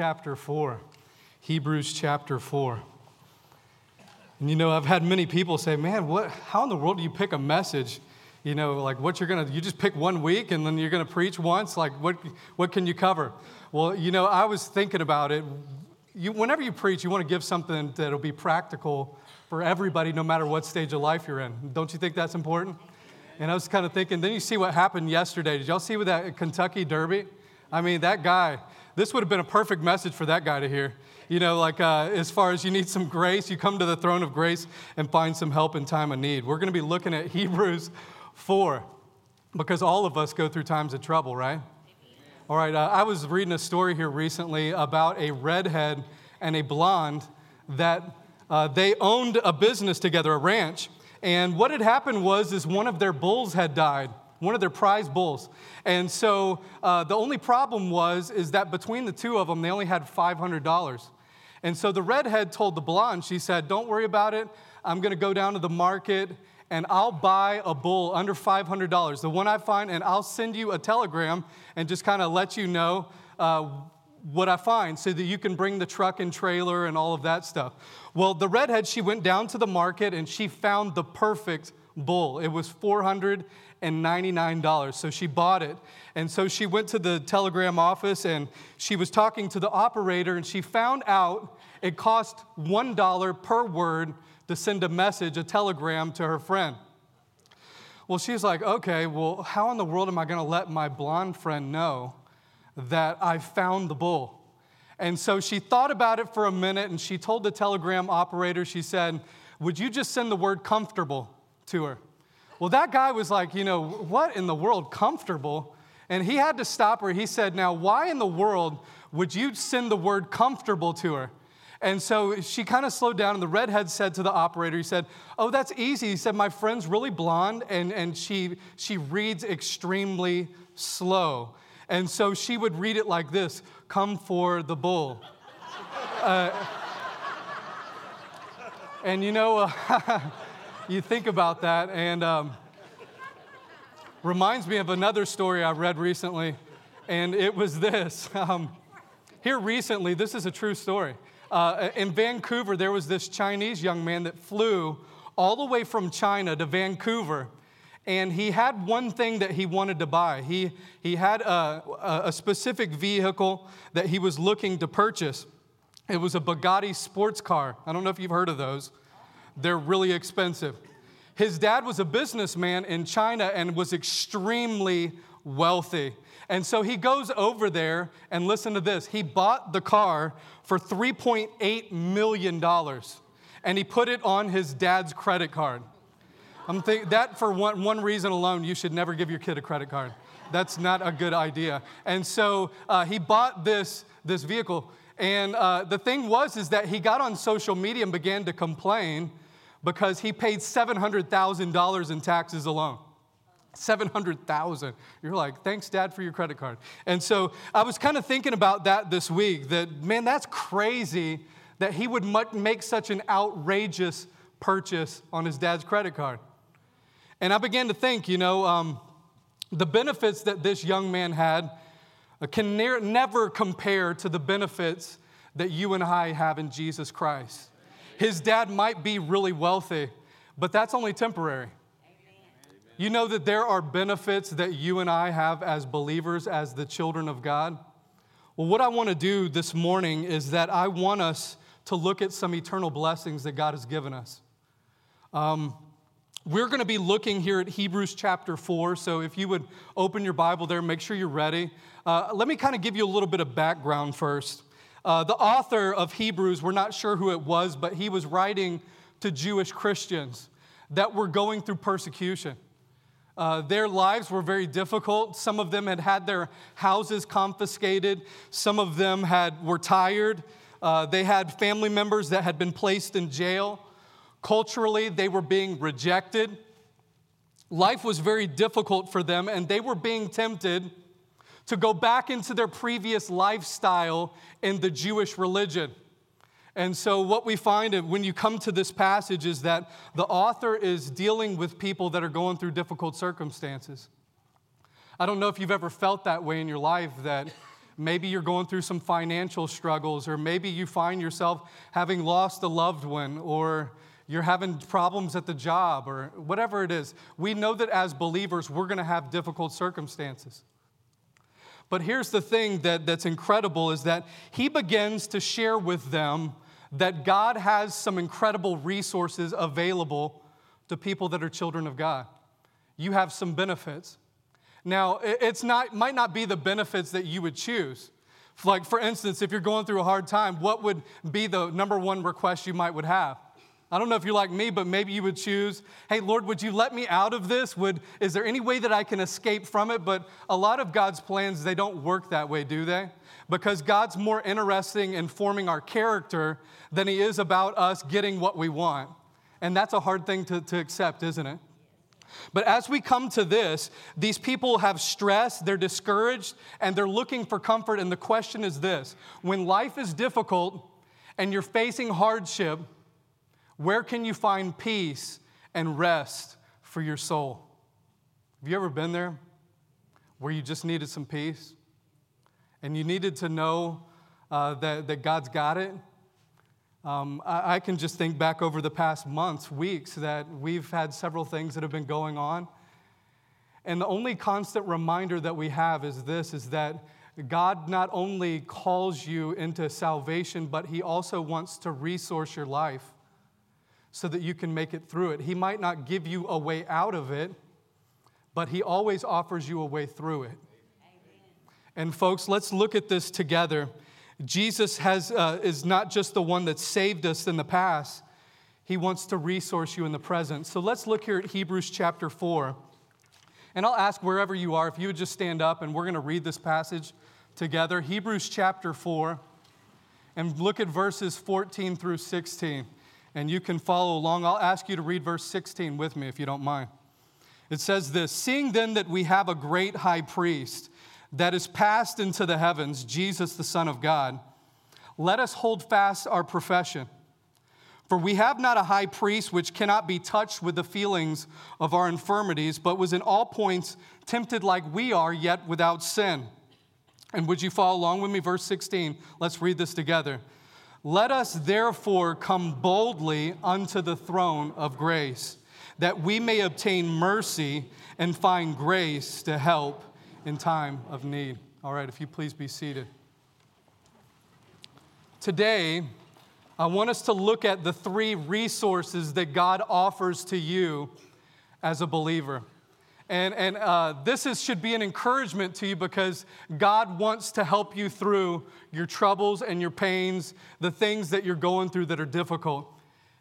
chapter 4. Hebrews chapter 4. And you know, I've had many people say, man, what, how in the world do you pick a message? You know, like what you're gonna, you just pick one week and then you're gonna preach once? Like, what, what can you cover? Well, you know, I was thinking about it. You, whenever you preach, you wanna give something that'll be practical for everybody, no matter what stage of life you're in. Don't you think that's important? And I was kind of thinking, then you see what happened yesterday. Did y'all see with that Kentucky Derby? I mean, that guy, this would have been a perfect message for that guy to hear. You know, like uh, as far as you need some grace, you come to the throne of grace and find some help in time of need. We're going to be looking at Hebrews 4 because all of us go through times of trouble, right? All right, uh, I was reading a story here recently about a redhead and a blonde that uh, they owned a business together, a ranch. And what had happened was is one of their bulls had died one of their prize bulls. And so uh, the only problem was is that between the two of them, they only had $500. And so the redhead told the blonde, she said, Don't worry about it. I'm going to go down to the market and I'll buy a bull under $500, the one I find, and I'll send you a telegram and just kind of let you know uh, what I find so that you can bring the truck and trailer and all of that stuff. Well, the redhead, she went down to the market and she found the perfect bull. It was $499. So she bought it. And so she went to the telegram office and she was talking to the operator and she found out it cost $1 per word to send a message, a telegram to her friend. Well, she's like, okay, well, how in the world am I going to let my blonde friend know that I found the bull? And so she thought about it for a minute and she told the telegram operator, she said, Would you just send the word comfortable to her? Well, that guy was like, you know, what in the world, comfortable? And he had to stop her. He said, now, why in the world would you send the word comfortable to her? And so she kind of slowed down, and the redhead said to the operator, he said, Oh, that's easy. He said, My friend's really blonde, and, and she, she reads extremely slow. And so she would read it like this Come for the bull. Uh, and you know, uh, you think about that, and um, reminds me of another story I read recently, and it was this. Um, here recently, this is a true story. Uh, in Vancouver, there was this Chinese young man that flew all the way from China to Vancouver, and he had one thing that he wanted to buy. He, he had a, a specific vehicle that he was looking to purchase. It was a Bugatti sports car. I don't know if you've heard of those. They're really expensive. His dad was a businessman in China and was extremely wealthy. And so he goes over there and listen to this. He bought the car for $3.8 million and he put it on his dad's credit card. I'm thinking that for one, one reason alone, you should never give your kid a credit card. That's not a good idea. And so uh, he bought this, this vehicle. And uh, the thing was is that he got on social media and began to complain because he paid $700,000 in taxes alone. 700,000. You're like, thanks, Dad, for your credit card. And so I was kind of thinking about that this week that, man, that's crazy that he would make such an outrageous purchase on his dad's credit card. And I began to think, you know, um, the benefits that this young man had can ne- never compare to the benefits that you and I have in Jesus Christ. His dad might be really wealthy, but that's only temporary. You know that there are benefits that you and I have as believers, as the children of God? Well, what I want to do this morning is that I want us to look at some eternal blessings that God has given us. Um, we're going to be looking here at Hebrews chapter 4. So if you would open your Bible there, make sure you're ready. Uh, let me kind of give you a little bit of background first. Uh, the author of Hebrews, we're not sure who it was, but he was writing to Jewish Christians that were going through persecution. Uh, their lives were very difficult. Some of them had had their houses confiscated. Some of them had, were tired. Uh, they had family members that had been placed in jail. Culturally, they were being rejected. Life was very difficult for them, and they were being tempted to go back into their previous lifestyle in the Jewish religion. And so, what we find when you come to this passage is that the author is dealing with people that are going through difficult circumstances. I don't know if you've ever felt that way in your life that, maybe you're going through some financial struggles, or maybe you find yourself having lost a loved one, or you're having problems at the job, or whatever it is. We know that as believers, we're going to have difficult circumstances. But here's the thing that, that's incredible is that he begins to share with them that God has some incredible resources available to people that are children of God. You have some benefits. Now, it's not, might not be the benefits that you would choose. Like, for instance, if you're going through a hard time, what would be the number one request you might would have? I don't know if you're like me, but maybe you would choose, hey, Lord, would you let me out of this? Would, is there any way that I can escape from it? But a lot of God's plans, they don't work that way, do they? Because God's more interesting in forming our character than He is about us getting what we want. And that's a hard thing to, to accept, isn't it? But as we come to this, these people have stress, they're discouraged, and they're looking for comfort. And the question is this when life is difficult and you're facing hardship, where can you find peace and rest for your soul? Have you ever been there where you just needed some peace and you needed to know uh, that, that God's got it? Um, I, I can just think back over the past months, weeks, that we've had several things that have been going on. And the only constant reminder that we have is this is that God not only calls you into salvation, but He also wants to resource your life so that you can make it through it. He might not give you a way out of it, but He always offers you a way through it. Amen. And, folks, let's look at this together. Jesus has, uh, is not just the one that saved us in the past, He wants to resource you in the present. So let's look here at Hebrews chapter 4. And I'll ask wherever you are if you would just stand up and we're going to read this passage together. Hebrews chapter 4, and look at verses 14 through 16 and you can follow along. I'll ask you to read verse 16 with me if you don't mind. It says this Seeing then that we have a great high priest that is passed into the heavens, Jesus, the Son of God, let us hold fast our profession. For we have not a high priest which cannot be touched with the feelings of our infirmities, but was in all points tempted like we are, yet without sin. And would you follow along with me? Verse 16. Let's read this together. Let us therefore come boldly unto the throne of grace, that we may obtain mercy and find grace to help in time of need. All right, if you please be seated. Today, I want us to look at the three resources that God offers to you as a believer. And, and uh, this is, should be an encouragement to you because God wants to help you through your troubles and your pains, the things that you're going through that are difficult.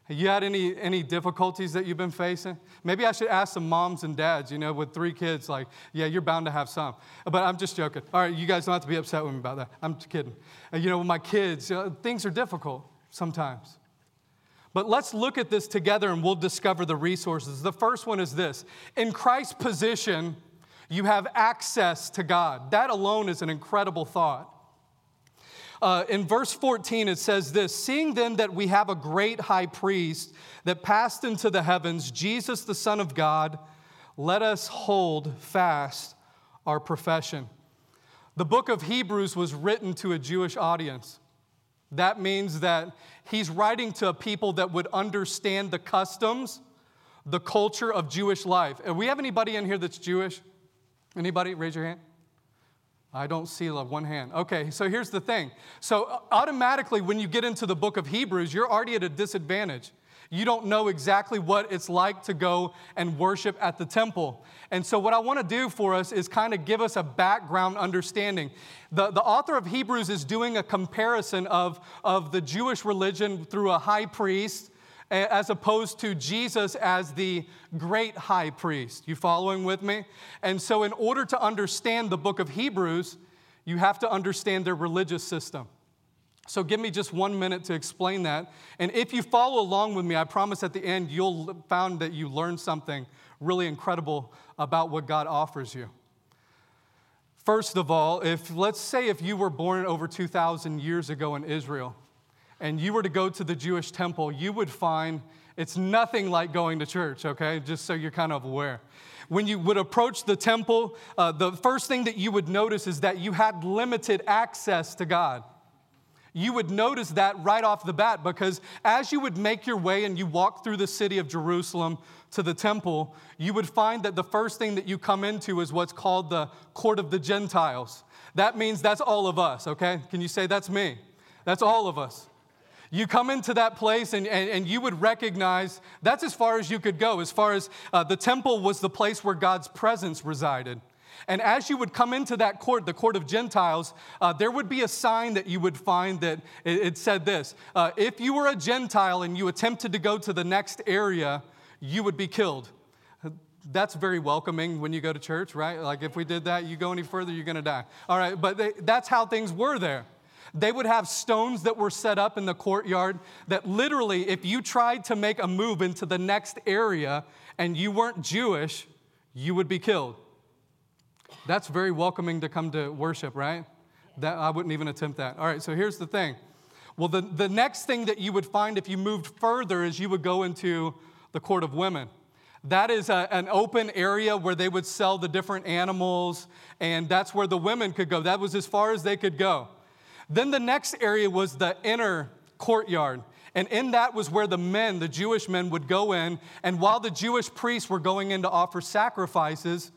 Have you had any, any difficulties that you've been facing? Maybe I should ask some moms and dads, you know, with three kids, like, yeah, you're bound to have some. But I'm just joking. All right, you guys don't have to be upset with me about that. I'm kidding. Uh, you know, with my kids, uh, things are difficult sometimes. But let's look at this together and we'll discover the resources. The first one is this In Christ's position, you have access to God. That alone is an incredible thought. Uh, in verse 14, it says this Seeing then that we have a great high priest that passed into the heavens, Jesus, the Son of God, let us hold fast our profession. The book of Hebrews was written to a Jewish audience. That means that he's writing to a people that would understand the customs, the culture of Jewish life. And we have anybody in here that's Jewish? Anybody? Raise your hand. I don't see love. one hand. Okay, so here's the thing. So, uh, automatically, when you get into the book of Hebrews, you're already at a disadvantage you don't know exactly what it's like to go and worship at the temple. And so, what I want to do for us is kind of give us a background understanding. The, the author of Hebrews is doing a comparison of, of the Jewish religion through a high priest as opposed to Jesus as the great high priest. You following with me? And so, in order to understand the book of Hebrews, you have to understand their religious system. So, give me just one minute to explain that. And if you follow along with me, I promise at the end you'll find that you learned something really incredible about what God offers you. First of all, if let's say if you were born over 2,000 years ago in Israel, and you were to go to the Jewish temple, you would find it's nothing like going to church, okay? Just so you're kind of aware. When you would approach the temple, uh, the first thing that you would notice is that you had limited access to God. You would notice that right off the bat because as you would make your way and you walk through the city of Jerusalem to the temple, you would find that the first thing that you come into is what's called the court of the Gentiles. That means that's all of us, okay? Can you say that's me? That's all of us. You come into that place and, and, and, you would recognize that's as far as you could go, as far as uh, the temple was the place where God's presence resided. And as you would come into that court, the court of Gentiles, uh, there would be a sign that you would find that it, it said this uh, If you were a Gentile and you attempted to go to the next area, you would be killed. That's very welcoming when you go to church, right? Like if we did that, you go any further, you're gonna die. All right, but they, that's how things were there. They would have stones that were set up in the courtyard that literally, if you tried to make a move into the next area and you weren't Jewish, you would be killed. That's very welcoming to come to worship, right? That, I wouldn't even attempt that. All right, so here's the thing. Well, the, the next thing that you would find if you moved further is you would go into the court of women. That is a, an open area where they would sell the different animals, and that's where the women could go. That was as far as they could go. Then the next area was the inner courtyard. And in that was where the men, the Jewish men, would go in. And while the Jewish priests were going in to offer sacrifices,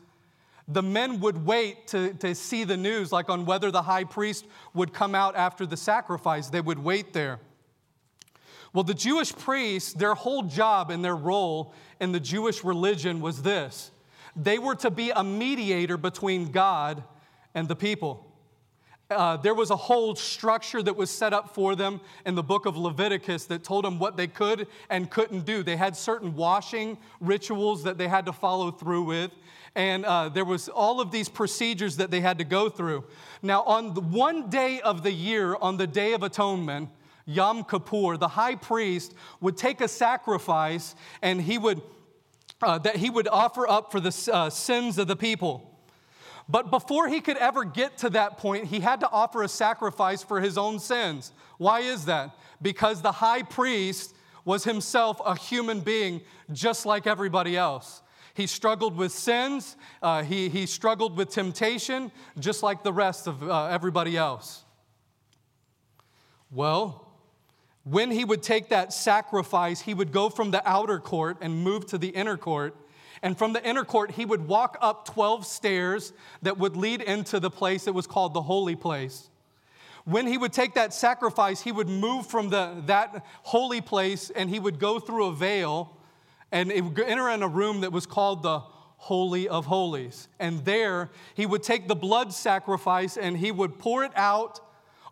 the men would wait to, to see the news, like on whether the high priest would come out after the sacrifice. They would wait there. Well, the Jewish priests, their whole job and their role in the Jewish religion was this they were to be a mediator between God and the people. Uh, there was a whole structure that was set up for them in the book of Leviticus that told them what they could and couldn't do. They had certain washing rituals that they had to follow through with. And uh, there was all of these procedures that they had to go through. Now, on the one day of the year, on the Day of Atonement, Yom Kippur, the high priest would take a sacrifice and he would, uh, that he would offer up for the uh, sins of the people. But before he could ever get to that point, he had to offer a sacrifice for his own sins. Why is that? Because the high priest was himself a human being just like everybody else. He struggled with sins, uh, he, he struggled with temptation just like the rest of uh, everybody else. Well, when he would take that sacrifice, he would go from the outer court and move to the inner court and from the inner court, he would walk up 12 stairs that would lead into the place that was called the holy place. When he would take that sacrifice, he would move from the, that holy place and he would go through a veil and it would enter in a room that was called the Holy of Holies. And there, he would take the blood sacrifice and he would pour it out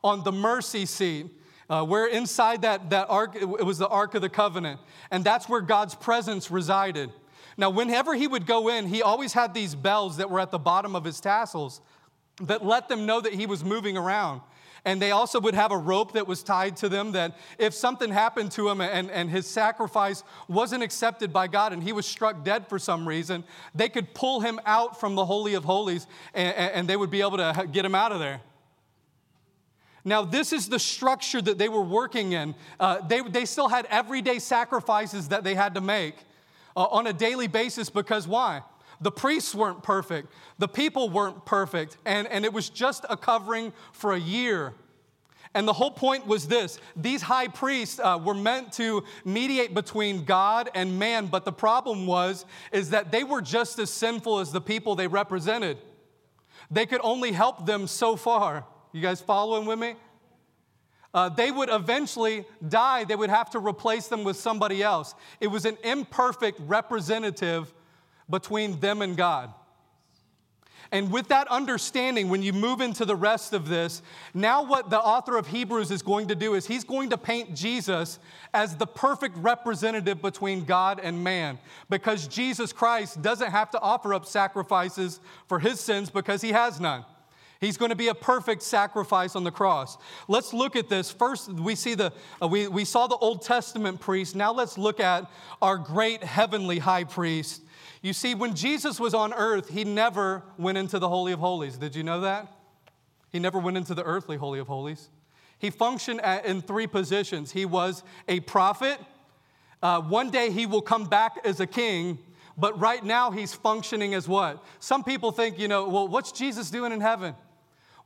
on the mercy seat. Uh, where inside that, that ark, it was the Ark of the Covenant. And that's where God's presence resided. Now, whenever he would go in, he always had these bells that were at the bottom of his tassels that let them know that he was moving around. And they also would have a rope that was tied to them that if something happened to him and, and his sacrifice wasn't accepted by God and he was struck dead for some reason, they could pull him out from the Holy of Holies and, and they would be able to get him out of there. Now, this is the structure that they were working in. Uh, they, they still had everyday sacrifices that they had to make uh, on a daily basis because why? The priests weren't perfect, the people weren't perfect, and, and it was just a covering for a year. And the whole point was this these high priests uh, were meant to mediate between God and man, but the problem was is that they were just as sinful as the people they represented. They could only help them so far. You guys following with me? uh, they would eventually die. They would have to replace them with somebody else. It was an imperfect representative between them and God. And with that understanding, when you move into the rest of this, now what the author of Hebrews is going to do is he's going to paint Jesus as the perfect representative between God and man. Because Jesus Christ doesn't have to offer up sacrifices for his sins because he has none. He's going to be a perfect sacrifice on the cross. Let's look at this. First, we see the uh, we, we saw the Old Testament priest. Now let's look at our great heavenly high priest. You see, when Jesus was on earth, he never went into the Holy of Holies. Did you know that? He never went into the earthly Holy of Holies. He functioned in three positions. He was a prophet. Uh, one day he will come back as a king, but right now he's functioning as what? Some people think, you know, well, what's Jesus doing in heaven?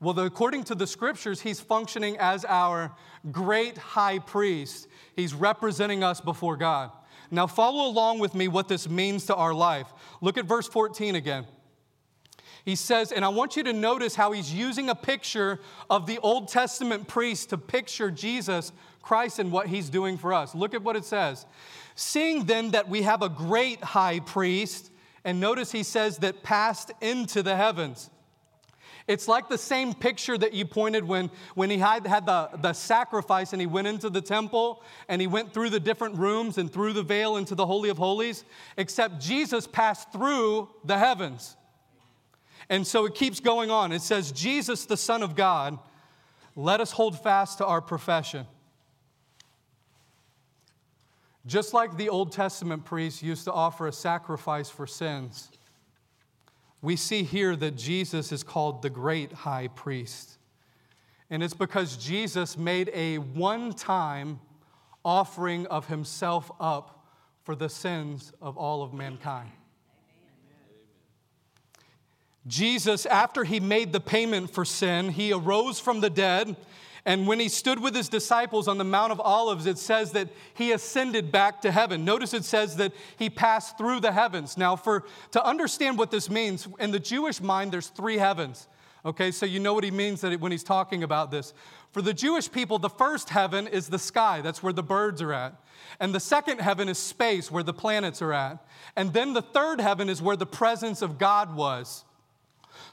Well, the, according to the scriptures, he's functioning as our great high priest. He's representing us before God. Now, follow along with me what this means to our life. Look at verse 14 again. He says, and I want you to notice how he's using a picture of the Old Testament priest to picture Jesus Christ and what he's doing for us. Look at what it says. Seeing then that we have a great high priest, and notice he says that passed into the heavens. It's like the same picture that you pointed when, when he had, had the, the sacrifice and he went into the temple and he went through the different rooms and through the veil into the Holy of Holies, except Jesus passed through the heavens. And so it keeps going on. It says, Jesus, the Son of God, let us hold fast to our profession. Just like the Old Testament priests used to offer a sacrifice for sins, we see here that Jesus is called the great high priest. And it's because Jesus made a one time offering of himself up for the sins of all of mankind. Jesus, after he made the payment for sin, he arose from the dead and when he stood with his disciples on the Mount of Olives, it says that he ascended back to heaven. Notice it says that he passed through the heavens. Now, for to understand what this means, in the Jewish mind, there's three heavens. Okay, so you know what he means that when he's talking about this. For the Jewish people, the first heaven is the sky, that's where the birds are at. And the second heaven is space, where the planets are at. And then the third heaven is where the presence of God was.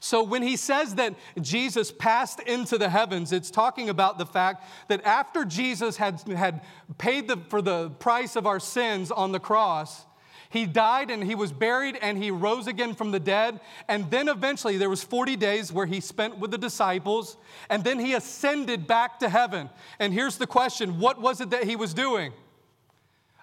So when he says that Jesus passed into the heavens, it's talking about the fact that after Jesus had, had paid the, for the price of our sins on the cross, he died and he was buried and he rose again from the dead. And then eventually there was 40 days where he spent with the disciples and then he ascended back to heaven. And here's the question. What was it that he was doing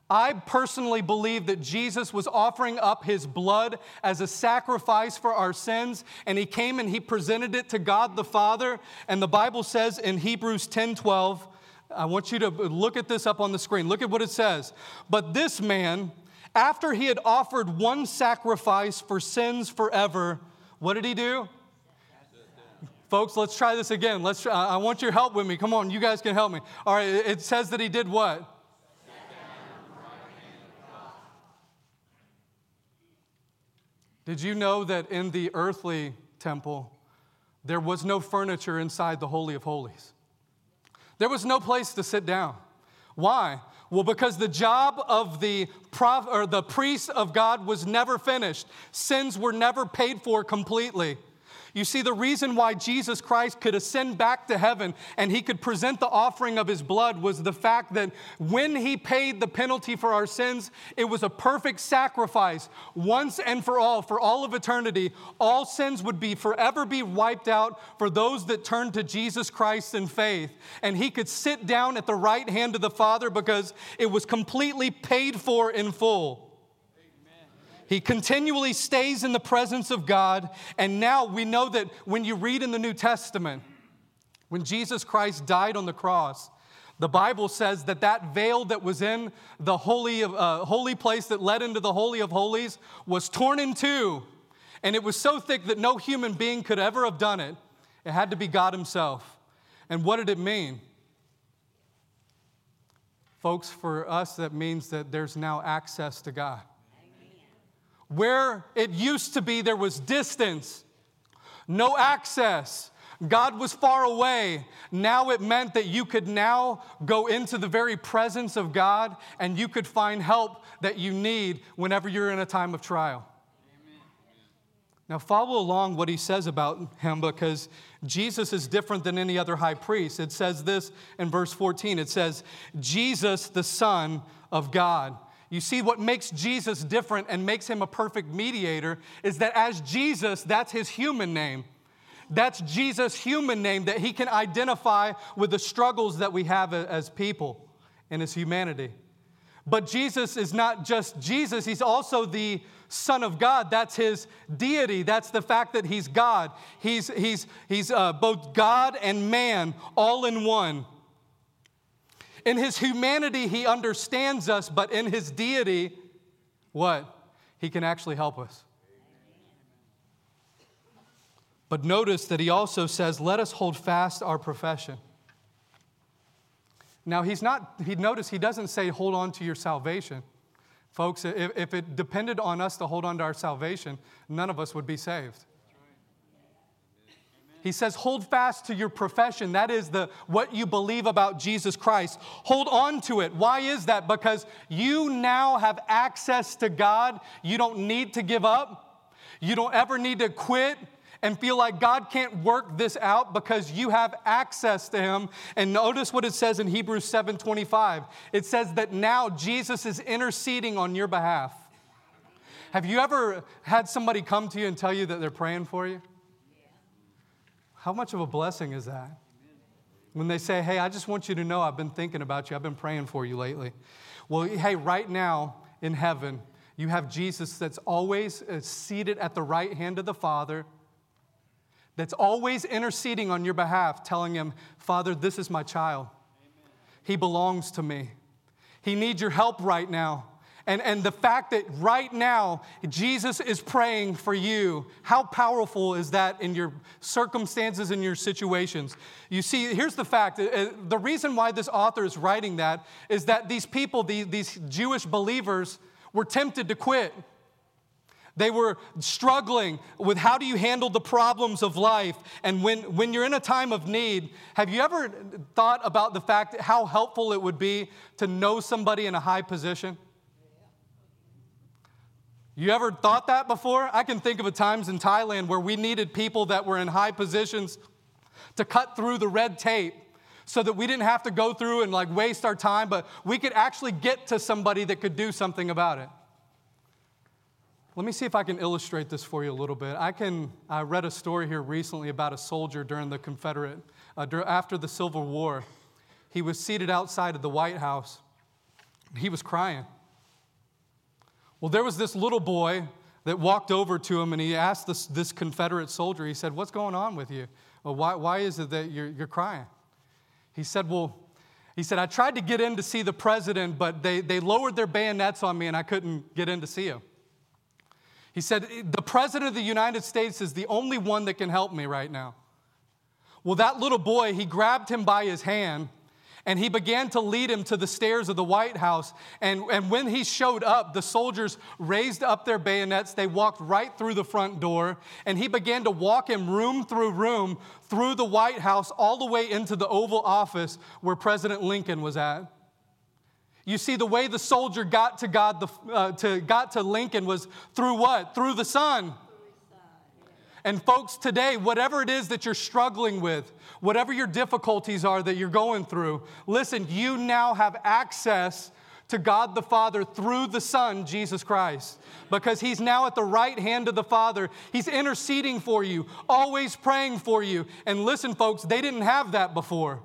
I personally believe that Jesus was offering up his blood as a sacrifice for our sins, and he came and he presented it to God the Father. And the Bible says in Hebrews 10 12, I want you to look at this up on the screen. Look at what it says. But this man, after he had offered one sacrifice for sins forever, what did he do? Folks, let's try this again. Let's. I want your help with me. Come on, you guys can help me. All right, it says that he did what? Did you know that in the earthly temple, there was no furniture inside the Holy of Holies? There was no place to sit down. Why? Well, because the job of the prof, or the priest of God was never finished. Sins were never paid for completely. You see, the reason why Jesus Christ could ascend back to heaven and he could present the offering of his blood was the fact that when he paid the penalty for our sins, it was a perfect sacrifice once and for all, for all of eternity. All sins would be forever be wiped out for those that turned to Jesus Christ in faith. And he could sit down at the right hand of the Father because it was completely paid for in full. He continually stays in the presence of God. And now we know that when you read in the New Testament, when Jesus Christ died on the cross, the Bible says that that veil that was in the holy, uh, holy place that led into the Holy of Holies was torn in two. And it was so thick that no human being could ever have done it. It had to be God Himself. And what did it mean? Folks, for us, that means that there's now access to God. Where it used to be, there was distance, no access. God was far away. Now it meant that you could now go into the very presence of God and you could find help that you need whenever you're in a time of trial. Now, follow along what he says about him because Jesus is different than any other high priest. It says this in verse 14 it says, Jesus, the Son of God. You see, what makes Jesus different and makes him a perfect mediator is that as Jesus, that's his human name. That's Jesus' human name that he can identify with the struggles that we have as people in his humanity. But Jesus is not just Jesus, he's also the Son of God. That's his deity. That's the fact that he's God. He's, he's, he's uh, both God and man all in one. In his humanity, he understands us, but in his deity, what? He can actually help us. But notice that he also says, Let us hold fast our profession. Now, he's not, he notice he doesn't say hold on to your salvation. Folks, if, if it depended on us to hold on to our salvation, none of us would be saved. He says, hold fast to your profession. That is the what you believe about Jesus Christ. Hold on to it. Why is that? Because you now have access to God. You don't need to give up. You don't ever need to quit and feel like God can't work this out because you have access to him. And notice what it says in Hebrews 7:25. It says that now Jesus is interceding on your behalf. Have you ever had somebody come to you and tell you that they're praying for you? How much of a blessing is that? When they say, Hey, I just want you to know I've been thinking about you, I've been praying for you lately. Well, hey, right now in heaven, you have Jesus that's always uh, seated at the right hand of the Father, that's always interceding on your behalf, telling him, Father, this is my child. He belongs to me. He needs your help right now. And, and the fact that right now Jesus is praying for you, how powerful is that in your circumstances, in your situations? You see, here's the fact uh, the reason why this author is writing that is that these people, these, these Jewish believers, were tempted to quit. They were struggling with how do you handle the problems of life. And when, when you're in a time of need, have you ever thought about the fact how helpful it would be to know somebody in a high position? You ever thought that before? I can think of a times in Thailand where we needed people that were in high positions to cut through the red tape so that we didn't have to go through and like waste our time, but we could actually get to somebody that could do something about it. Let me see if I can illustrate this for you a little bit. I can. I read a story here recently about a soldier during the Confederate uh, after the Civil War. He was seated outside of the White House. He was crying. Well, there was this little boy that walked over to him and he asked this, this Confederate soldier, he said, What's going on with you? Well, why, why is it that you're, you're crying? He said, Well, he said, I tried to get in to see the president, but they, they lowered their bayonets on me and I couldn't get in to see him. He said, eh, The president of the United States is the only one that can help me right now. Well, that little boy, he grabbed him by his hand and he began to lead him to the stairs of the White House. And, and when he showed up, the soldiers raised up their bayonets. They walked right through the front door. And he began to walk him room through room through the White House, all the way into the Oval Office where President Lincoln was at. You see, the way the soldier got to God, the, uh, to, got to Lincoln was through what? Through the son. And folks, today, whatever it is that you're struggling with, whatever your difficulties are that you're going through, listen, you now have access to God the Father through the Son, Jesus Christ, because He's now at the right hand of the Father. He's interceding for you, always praying for you. And listen, folks, they didn't have that before.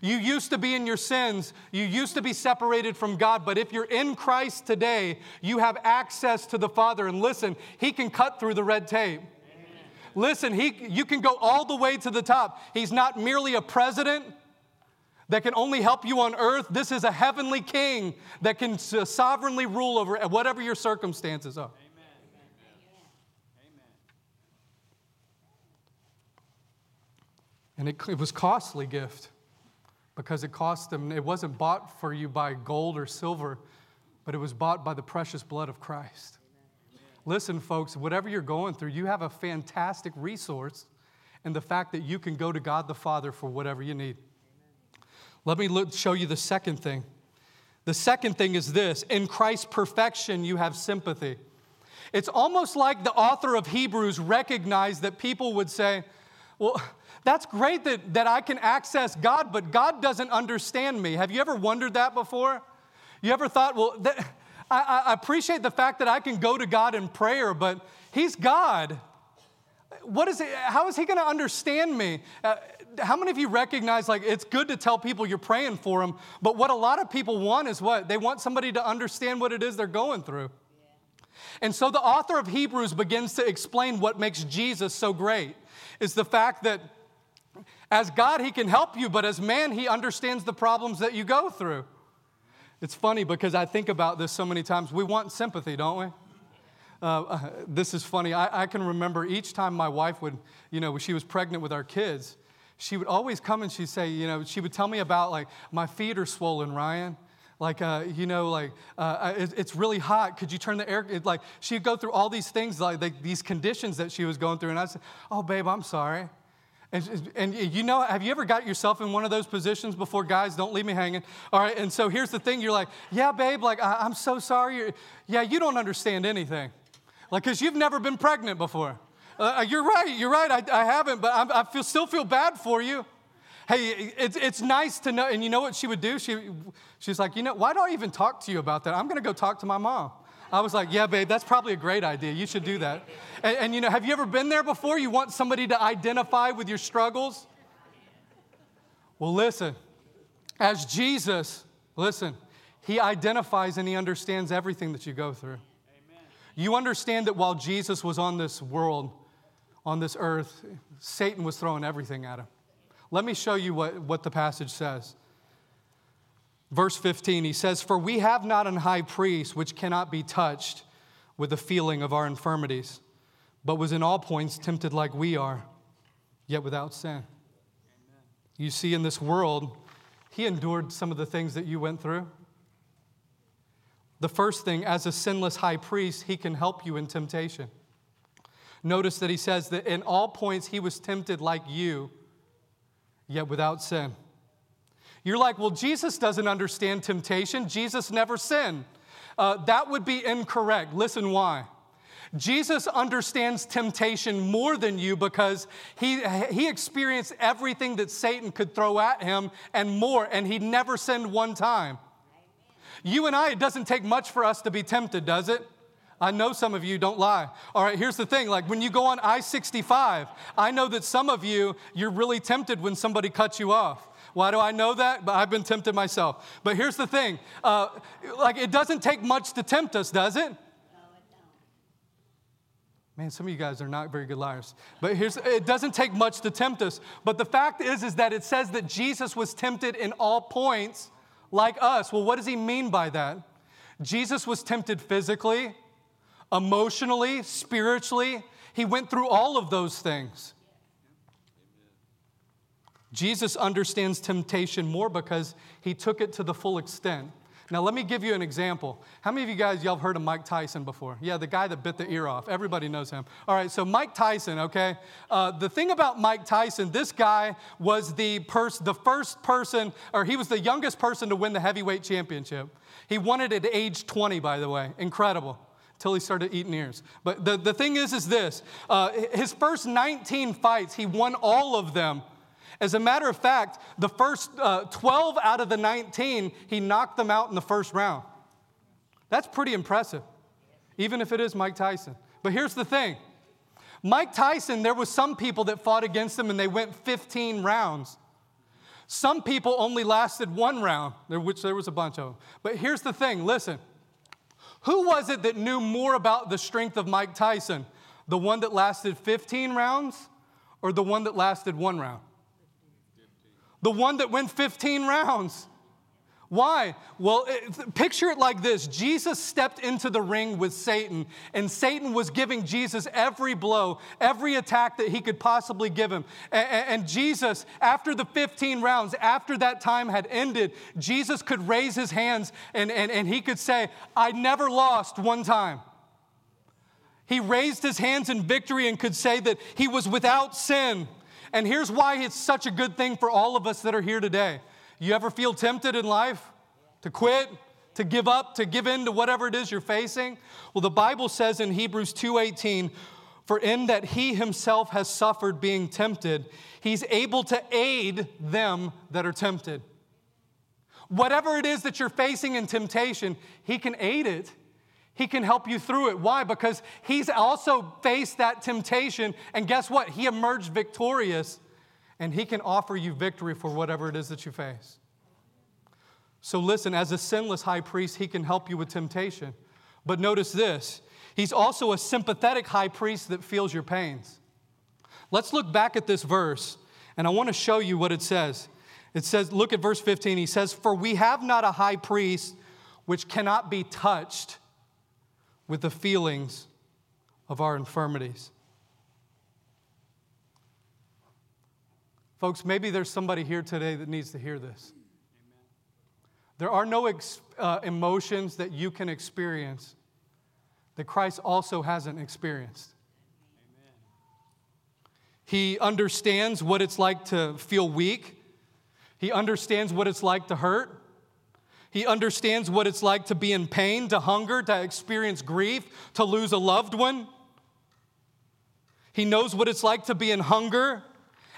You used to be in your sins. You used to be separated from God. But if you're in Christ today, you have access to the Father. And listen, He can cut through the red tape. Listen, he, you can go all the way to the top. He's not merely a president that can only help you on earth. This is a heavenly king that can sovereignly rule over whatever your circumstances are. And it, it was costly gift because it cost them, it wasn't bought for you by gold or silver, but it was bought by the precious blood of Christ. Listen, folks, whatever you're going through, you have a fantastic resource in the fact that you can go to God the Father for whatever you need. Let me look, show you the second thing. The second thing is this in Christ's perfection, you have sympathy. It's almost like the author of Hebrews recognized that people would say, Well, that's great that, that I can access God, but God doesn't understand me. Have you ever wondered that before? You ever thought, Well, that, I, I appreciate the fact that I can go to God in prayer, but He's God. What is it, how is He going to understand me? Uh, how many of you recognize like it's good to tell people you're praying for them, but what a lot of people want is what? They want somebody to understand what it is they're going through. And so the author of Hebrews begins to explain what makes Jesus so great is the fact that As God, He can help you, but as man, He understands the problems that you go through. It's funny because I think about this so many times. We want sympathy, don't we? Uh, uh, this is funny. I, I, can remember each time my wife would, you know, she was pregnant with our kids, she would always come and she'd say, you know, she would tell me about, like, my feet are swollen, Ryan. Like, uh, you know, like, uh, it, it's really hot. Could you turn the air? It, like, she'd go through all these things, like, like these conditions that she was going through. And I said, oh, babe, I'm sorry. And, and, you know, have you ever got yourself in one of those positions before, guys? Don't leave me hanging. All right, and so here's the thing you're like, yeah, babe, like, I, am so sorry. You're, yeah, you don't understand anything. Like, because you've never been pregnant before. Uh, uh, you're right, you're right, I, I haven't, but I'm, i feel, still feel bad for you. Hey, it's, it's nice to know. And you know what she would do? She, she's like, you know, why do I even talk to you about that? I'm going to go talk to my mom. I was like, yeah, babe, that's probably a great idea. You should do that. And, and, you know, have you ever been there before? You want somebody to identify with your struggles? Well, listen, as Jesus, listen, he identifies and he understands everything that you go through. Amen. You understand that while Jesus was on this world, on this earth, Satan was throwing everything at him. Let me show you what, what the passage says. Verse 15, he says, For we have not an high priest which cannot be touched with the feeling of our infirmities, but was in all points tempted like we are, yet without sin. Amen. You see, in this world, he endured some of the things that you went through. The first thing, as a sinless high priest, he can help you in temptation. Notice that he says that in all points he was tempted like you, yet without sin. You're like, well, Jesus doesn't understand temptation. Jesus never sinned. Uh, that would be incorrect. Listen why. Jesus understands temptation more than you because he, he experienced everything that Satan could throw at him and more, and he never sinned one time. You and I, it doesn't take much for us to be tempted, does it? I know some of you don't lie. All right, here's the thing like when you go on I 65, I know that some of you, you're really tempted when somebody cuts you off. Why do I know that? But I've been tempted myself. But here's the thing uh, like, it doesn't take much to tempt us, does it? Man, some of you guys are not very good liars. But here's it doesn't take much to tempt us. But the fact is is that it says that Jesus was tempted in all points like us. Well, what does he mean by that? Jesus was tempted physically, emotionally, spiritually. He went through all of those things. Jesus understands temptation more because he took it to the full extent. Now, let me give you an example. How many of you guys, y'all have heard of Mike Tyson before? Yeah, the guy that bit the ear off. Everybody knows him. All right, so Mike Tyson, okay? Uh, the thing about Mike Tyson, this guy was the, pers- the first person, or he was the youngest person to win the heavyweight championship. He won it at age 20, by the way. Incredible until he started eating ears. But the, the thing is, is this uh, his first 19 fights, he won all of them as a matter of fact, the first uh, 12 out of the 19, he knocked them out in the first round. That's pretty impressive, even if it is Mike Tyson. But here's the thing Mike Tyson, there was some people that fought against him and they went 15 rounds. Some people only lasted one round, which there was a bunch of them. But here's the thing listen. Who was it that knew more about the strength of Mike Tyson? The one that lasted 15 rounds or the one that lasted one round? The one that went 15 rounds. Why? Well, it, picture it like this Jesus stepped into the ring with Satan, and Satan was giving Jesus every blow, every attack that he could possibly give him. And, and Jesus, after the 15 rounds, after that time had ended, Jesus could raise his hands and, and, and he could say, I never lost one time. He raised his hands in victory and could say that he was without sin. And here's why it's such a good thing for all of us that are here today. You ever feel tempted in life to quit, to give up, to give in to whatever it is you're facing? Well, the Bible says in Hebrews 2:18, "For in that he himself has suffered being tempted, he's able to aid them that are tempted." Whatever it is that you're facing in temptation, he can aid it. He can help you through it. Why? Because he's also faced that temptation, and guess what? He emerged victorious, and he can offer you victory for whatever it is that you face. So, listen, as a sinless high priest, he can help you with temptation. But notice this he's also a sympathetic high priest that feels your pains. Let's look back at this verse And I want to show you what it says. It says, look at verse 15. He says, For we have not a high priest which cannot be touched with the feelings of our infirmities. Folks, maybe there's somebody here today that needs to hear this. There are no ex- uh, emotions that you can experience that Christ also hasn't experienced. Amen. He understands what it's like to feel weak. He understands what it's like to hurt. He understands what it's like to be in pain, to hunger, to experience grief, to lose a loved one. He knows what it's like to be in hunger.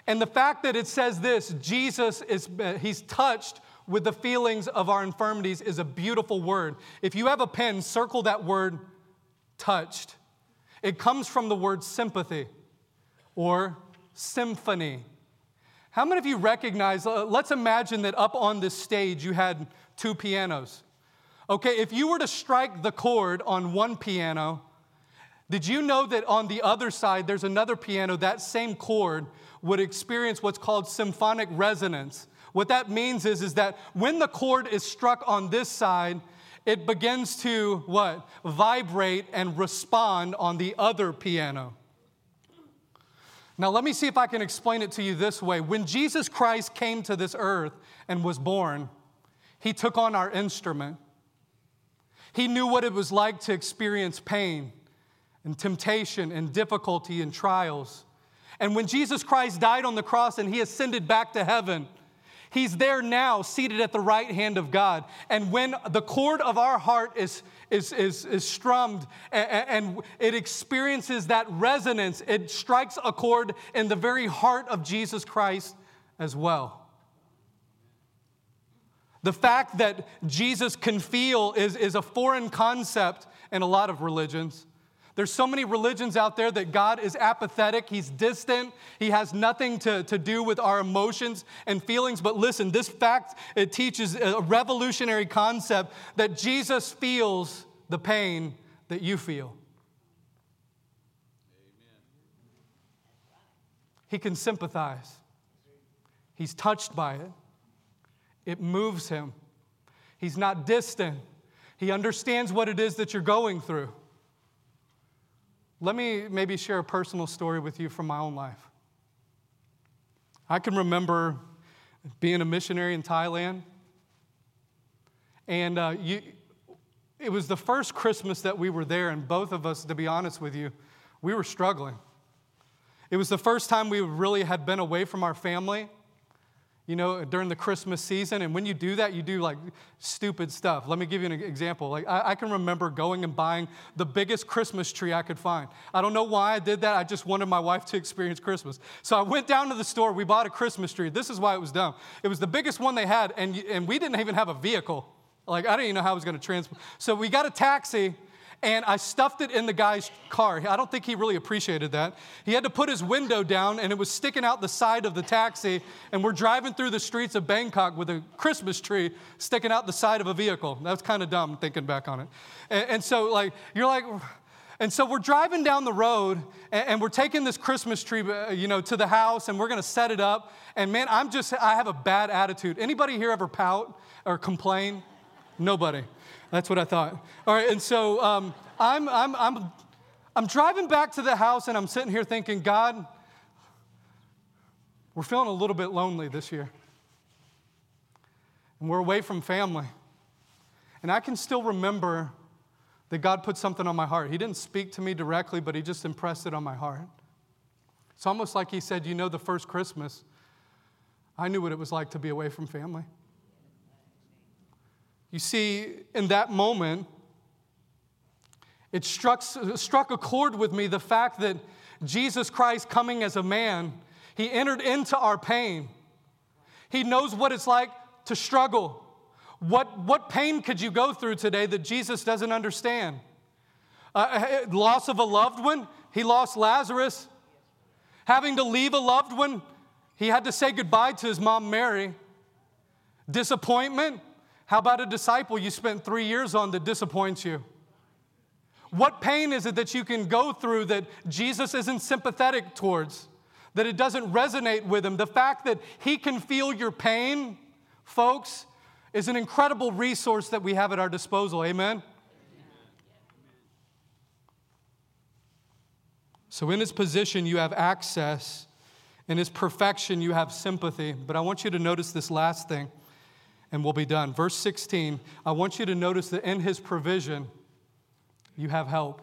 And the fact that it says this, Jesus is he's touched with the feelings of our infirmities is a beautiful word. If you have a pen, circle that word touched. It comes from the word sympathy or symphony. How many of you recognize? Uh, let's imagine that up on this stage you had two pianos. Okay, if you were to strike the chord on one piano, did you know that on the other side there's another piano, that same chord would experience what's called symphonic resonance? What that means is, is that when the chord is struck on this side, it begins to what? Vibrate and respond on the other piano. Now, let me see if I can explain it to you this way. When Jesus Christ came to this earth and was born, he took on our instrument. He knew what it was like to experience pain and temptation and difficulty and trials. And when Jesus Christ died on the cross and he ascended back to heaven, He's there now, seated at the right hand of God. And when the chord of our heart is, is, is, is strummed and, and it experiences that resonance, it strikes a chord in the very heart of Jesus Christ as well. The fact that Jesus can feel is, is a foreign concept in a lot of religions. There's so many religions out there that God is apathetic, He's distant, He has nothing to, to do with our emotions and feelings. But listen, this fact, it teaches a revolutionary concept that Jesus feels the pain that you feel. Amen. He can sympathize, He's touched by it, it moves Him. He's not distant, He understands what it is that you're going through. Let me maybe share a personal story with you from my own life. I can remember being a missionary in Thailand, and uh, you, it was the first Christmas that we were there, and both of us, to be honest with you, we were struggling. It was the first time we really had been away from our family you know, during the Christmas season. And when you do that, you do like stupid stuff. Let me give you an example. Like, I, I, can remember going and buying the biggest Christmas tree I could find. I don't know why I did that. I just wanted my wife to experience Christmas. So I went down to the store. We bought a Christmas tree. This is why it was dumb. It was the biggest one they had, and, and we didn't even have a vehicle. Like, I didn't even know how I was going to transport. So we got a taxi and I stuffed it in the guy's car. I don't think he really appreciated that. He had to put his window down, and it was sticking out the side of the taxi. And we're driving through the streets of Bangkok with a Christmas tree sticking out the side of a vehicle. That's kind of dumb thinking back on it. And, and, so, like, you're like, and so we're driving down the road, and, we're taking this Christmas tree, uh, you know, to the house, and we're going to set it up. And man, I'm just, I have a bad attitude. Anybody here ever pout or complain? Nobody. That's what I thought. All right, and so um, I'm, I'm, I'm, I'm driving back to the house and I'm sitting here thinking, God, we're feeling a little bit lonely this year. And we're away from family. And I can still remember that God put something on my heart. He didn't speak to me directly, but He just impressed it on my heart. It's almost like He said, You know, the first Christmas, I knew what it was like to be away from family. You see, in that moment, it struck, struck a chord with me the fact that Jesus Christ, coming as a man, he entered into our pain. He knows what it's like to struggle. What, what pain could you go through today that Jesus doesn't understand? Uh, uh loss of a loved one, he lost Lazarus. Having to leave a loved one, he had to say goodbye to his mom, Mary. Disappointment, how about a disciple you spent three years on that disappoints you? What pain is it that you can go through that Jesus isn't sympathetic towards? that it doesn't resonate with him. The fact that he can feel your pain, folks, is an incredible resource that we have at our disposal. Amen? So, in his position, you have access. In his perfection, you have sympathy. But I want you to notice this last thing, and we'll be done. Verse 16, I want you to notice that in his provision, you have help.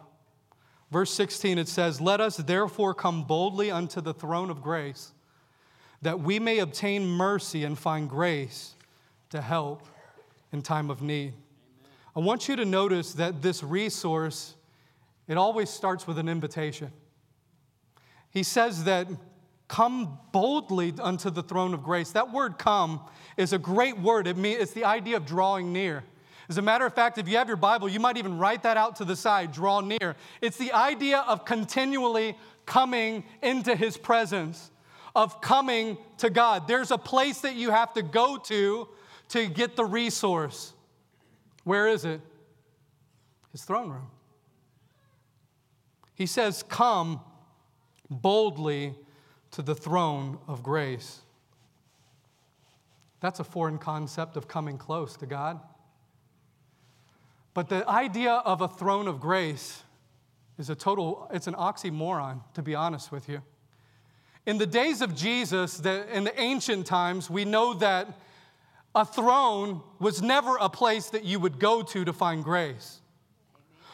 Verse 16, it says, Let us therefore come boldly unto the throne of grace, that we may obtain mercy and find grace to help in time of need. Amen. I want you to notice that this resource, it always starts with an invitation. He says that come boldly unto the throne of grace. That word come is a great word. It means, it's the idea of drawing near. As a matter of fact, if you have your Bible, you might even write that out to the side, draw near. It's the idea of continually coming into his presence, of coming to God. There's a place that you have to go to to get the resource. Where is it? His throne room. He says, Come boldly to the throne of grace. That's a foreign concept of coming close to God. But the idea of a throne of grace is a total, it's an oxymoron, to be honest with you. In the days of Jesus, the, in the ancient times, we know that a throne was never a place that you would go to to find grace.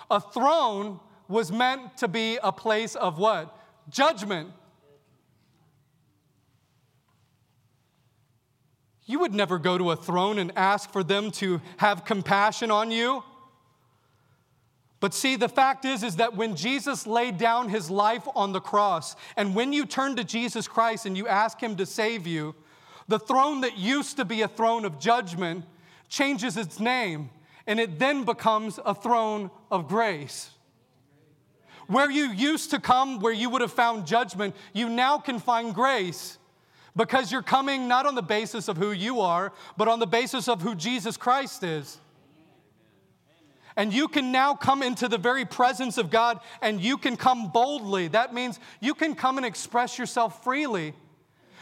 A throne was meant to be a place of what? Judgment. You would never go to a throne and ask for them to have compassion on you. But see, the fact is, is that when Jesus laid down his life on the cross, and when you turn to Jesus Christ and you ask him to save you, the throne that used to be a throne of judgment changes its name, and it then becomes a throne of grace. Where you used to come, where you would have found judgment, you now can find grace because you're coming not on the basis of who you are, but on the basis of who Jesus Christ is. And you can now come into the very presence of God and you can come boldly. That means you can come and express yourself freely.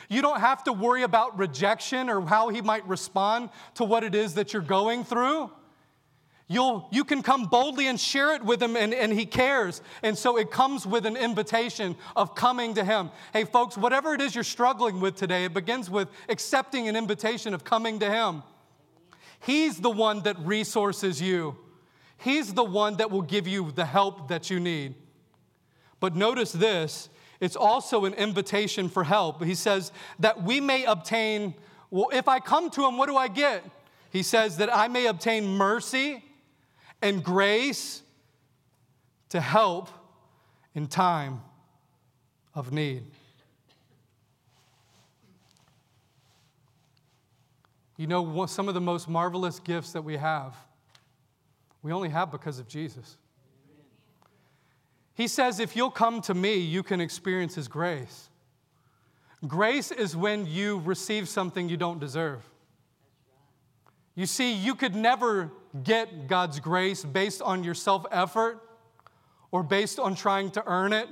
You don't have to worry about rejection or how He might respond to what it is that you're going through. You'll, you can come boldly and share it with him, and, and he cares. And so it comes with an invitation of coming to him. Hey, folks, whatever it is you're struggling with today, it begins with accepting an invitation of coming to him. He's the one that resources you. He's the one that will give you the help that you need. But notice this it's also an invitation for help. He says that we may obtain, well, if I come to him, what do I get? He says that I may obtain mercy and grace to help in time of need. You know, some of the most marvelous gifts that we have we only have because of Jesus. He says, if you'll come to me, you can experience His grace. Grace is when you receive something you don't deserve. You see, you could never get God's grace based on your self effort or based on trying to earn it.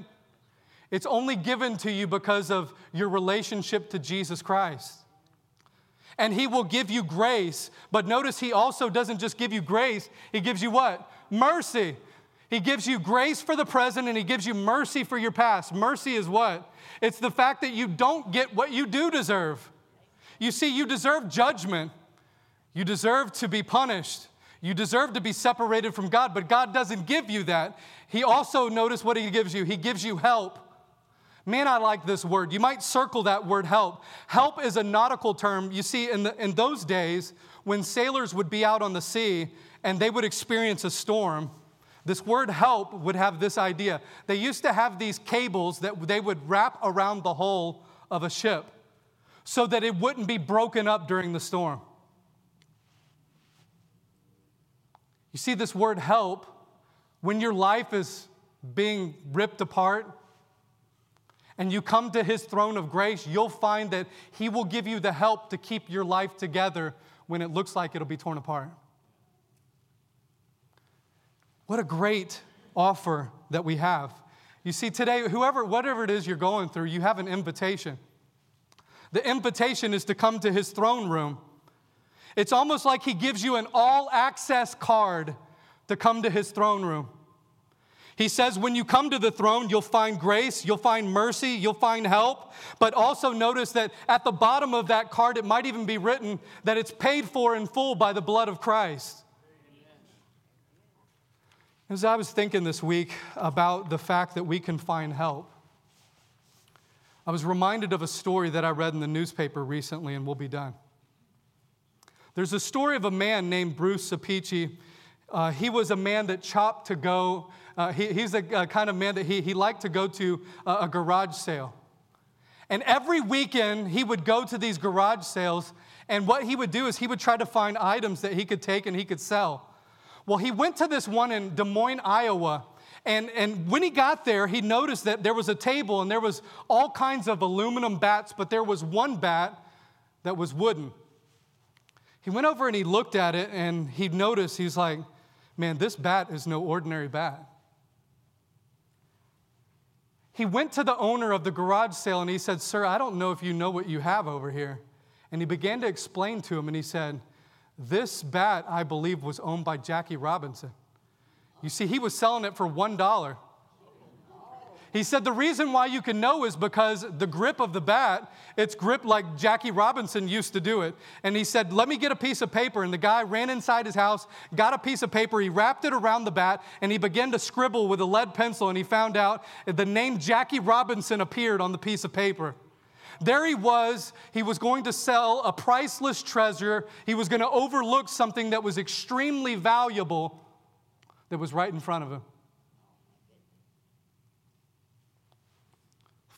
It's only given to you because of your relationship to Jesus Christ and He will give you grace. But notice He also doesn't just give you grace, He gives you what? Mercy. He gives you grace for the present and He gives you mercy for your past. Mercy is what? It's the fact that you don't get what you do deserve. You see, you deserve judgment, you deserve to be punished. You deserve to be separated from God, but God doesn't give you that. He also, notice what He gives you. He gives you help. Man, I like this word. You might circle that word help. Help is a nautical term. You see, in, the, in those days, when sailors would be out on the sea and they would experience a storm, this word help would have this idea. They used to have these cables that they would wrap around the hull of a ship so that it wouldn't be broken up during the storm. You see, this word help, when your life is being ripped apart, and you come to his throne of grace, you'll find that he will give you the help to keep your life together when it looks like it'll be torn apart. What a great offer that we have. You see, today, whoever, whatever it is you're going through, you have an invitation. The invitation is to come to his throne room. It's almost like he gives you an all access card to come to his throne room. He says, when you come to the throne, you'll find grace, you'll find mercy, you'll find help. But also notice that at the bottom of that card, it might even be written that it's paid for in full by the blood of Christ. As I was thinking this week about the fact that we can find help, I was reminded of a story that I read in the newspaper recently, and we'll be done. There's a story of a man named Bruce Sapici. Uh, he was a man that chopped to go. Uh, he, he's a, kind of man that he, he liked to go to a, a garage sale. And every weekend, he would go to these garage sales, and what he would do is he would try to find items that he could take and he could sell. Well, he went to this one in Des Moines, Iowa, and, and when he got there, he noticed that there was a table and there was all kinds of aluminum bats, but there was one bat that was wooden. He went over and he looked at it and he noticed, he's like, man, this bat is no ordinary bat. He went to the owner of the garage sale and he said, Sir, I don't know if you know what you have over here. And he began to explain to him and he said, This bat, I believe, was owned by Jackie Robinson. You see, he was selling it for $1. He said the reason why you can know is because the grip of the bat, it's gripped like Jackie Robinson used to do it. And he said, Let me get a piece of paper. And the guy ran inside his house, got a piece of paper, he wrapped it around the bat, and he began to scribble with a lead pencil. And he found out the name Jackie Robinson appeared on the piece of paper. There he was. He was going to sell a priceless treasure. He was going to overlook something that was extremely valuable that was right in front of him.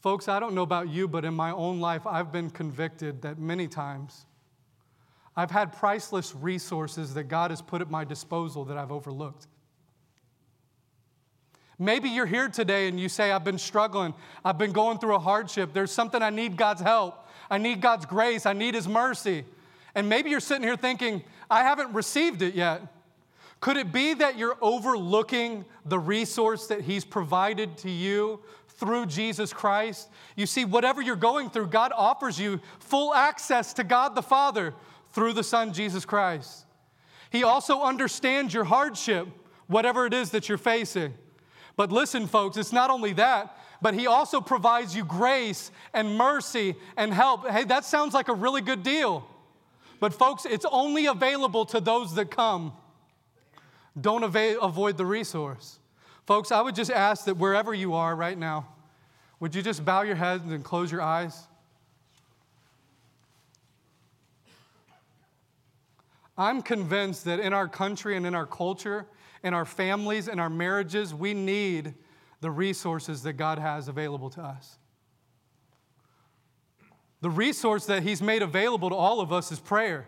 Folks, I don't know about you, but in my own life, I've been convicted that many times I've had priceless resources that God has put at my disposal that I've overlooked. Maybe you're here today and you say, I've been struggling. I've been going through a hardship. There's something I need God's help. I need God's grace. I need His mercy. And maybe you're sitting here thinking, I haven't received it yet. Could it be that you're overlooking the resource that He's provided to you through Jesus Christ? You see, whatever you're going through, God offers you full access to God the Father through the Son, Jesus Christ. He also understands your hardship, whatever it is that you're facing. But listen, folks, it's not only that, but He also provides you grace and mercy and help. Hey, that sounds like a really good deal. But, folks, it's only available to those that come don't avoid the resource. Folks, I would just ask that wherever you are right now, would you just bow your heads and close your eyes? I'm convinced that in our country and in our culture, in our families, in our marriages, we need the resources that God has available to us. The resource that He's made available to all of us is prayer.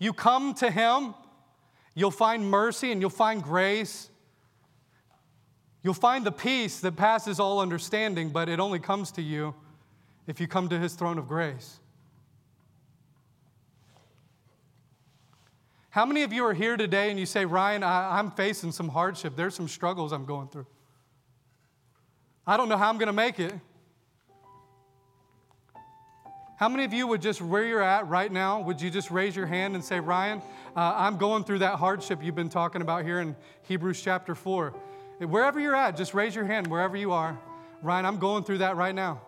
You come to Him You'll find mercy and you'll find grace. You'll find the peace that passes all understanding, but it only comes to you if you come to his throne of grace. How many of you are here today and you say, Ryan, I, am facing some hardship. There's some struggles I'm going through. I don't know how I'm going to make it. How many of you would just, where you're at right now, would you just raise your hand and say, Ryan, uh, I'm going through that hardship you've been talking about here in Hebrews chapter 4? Wherever you're at, just raise your hand wherever you are. Ryan, I'm going through that right now.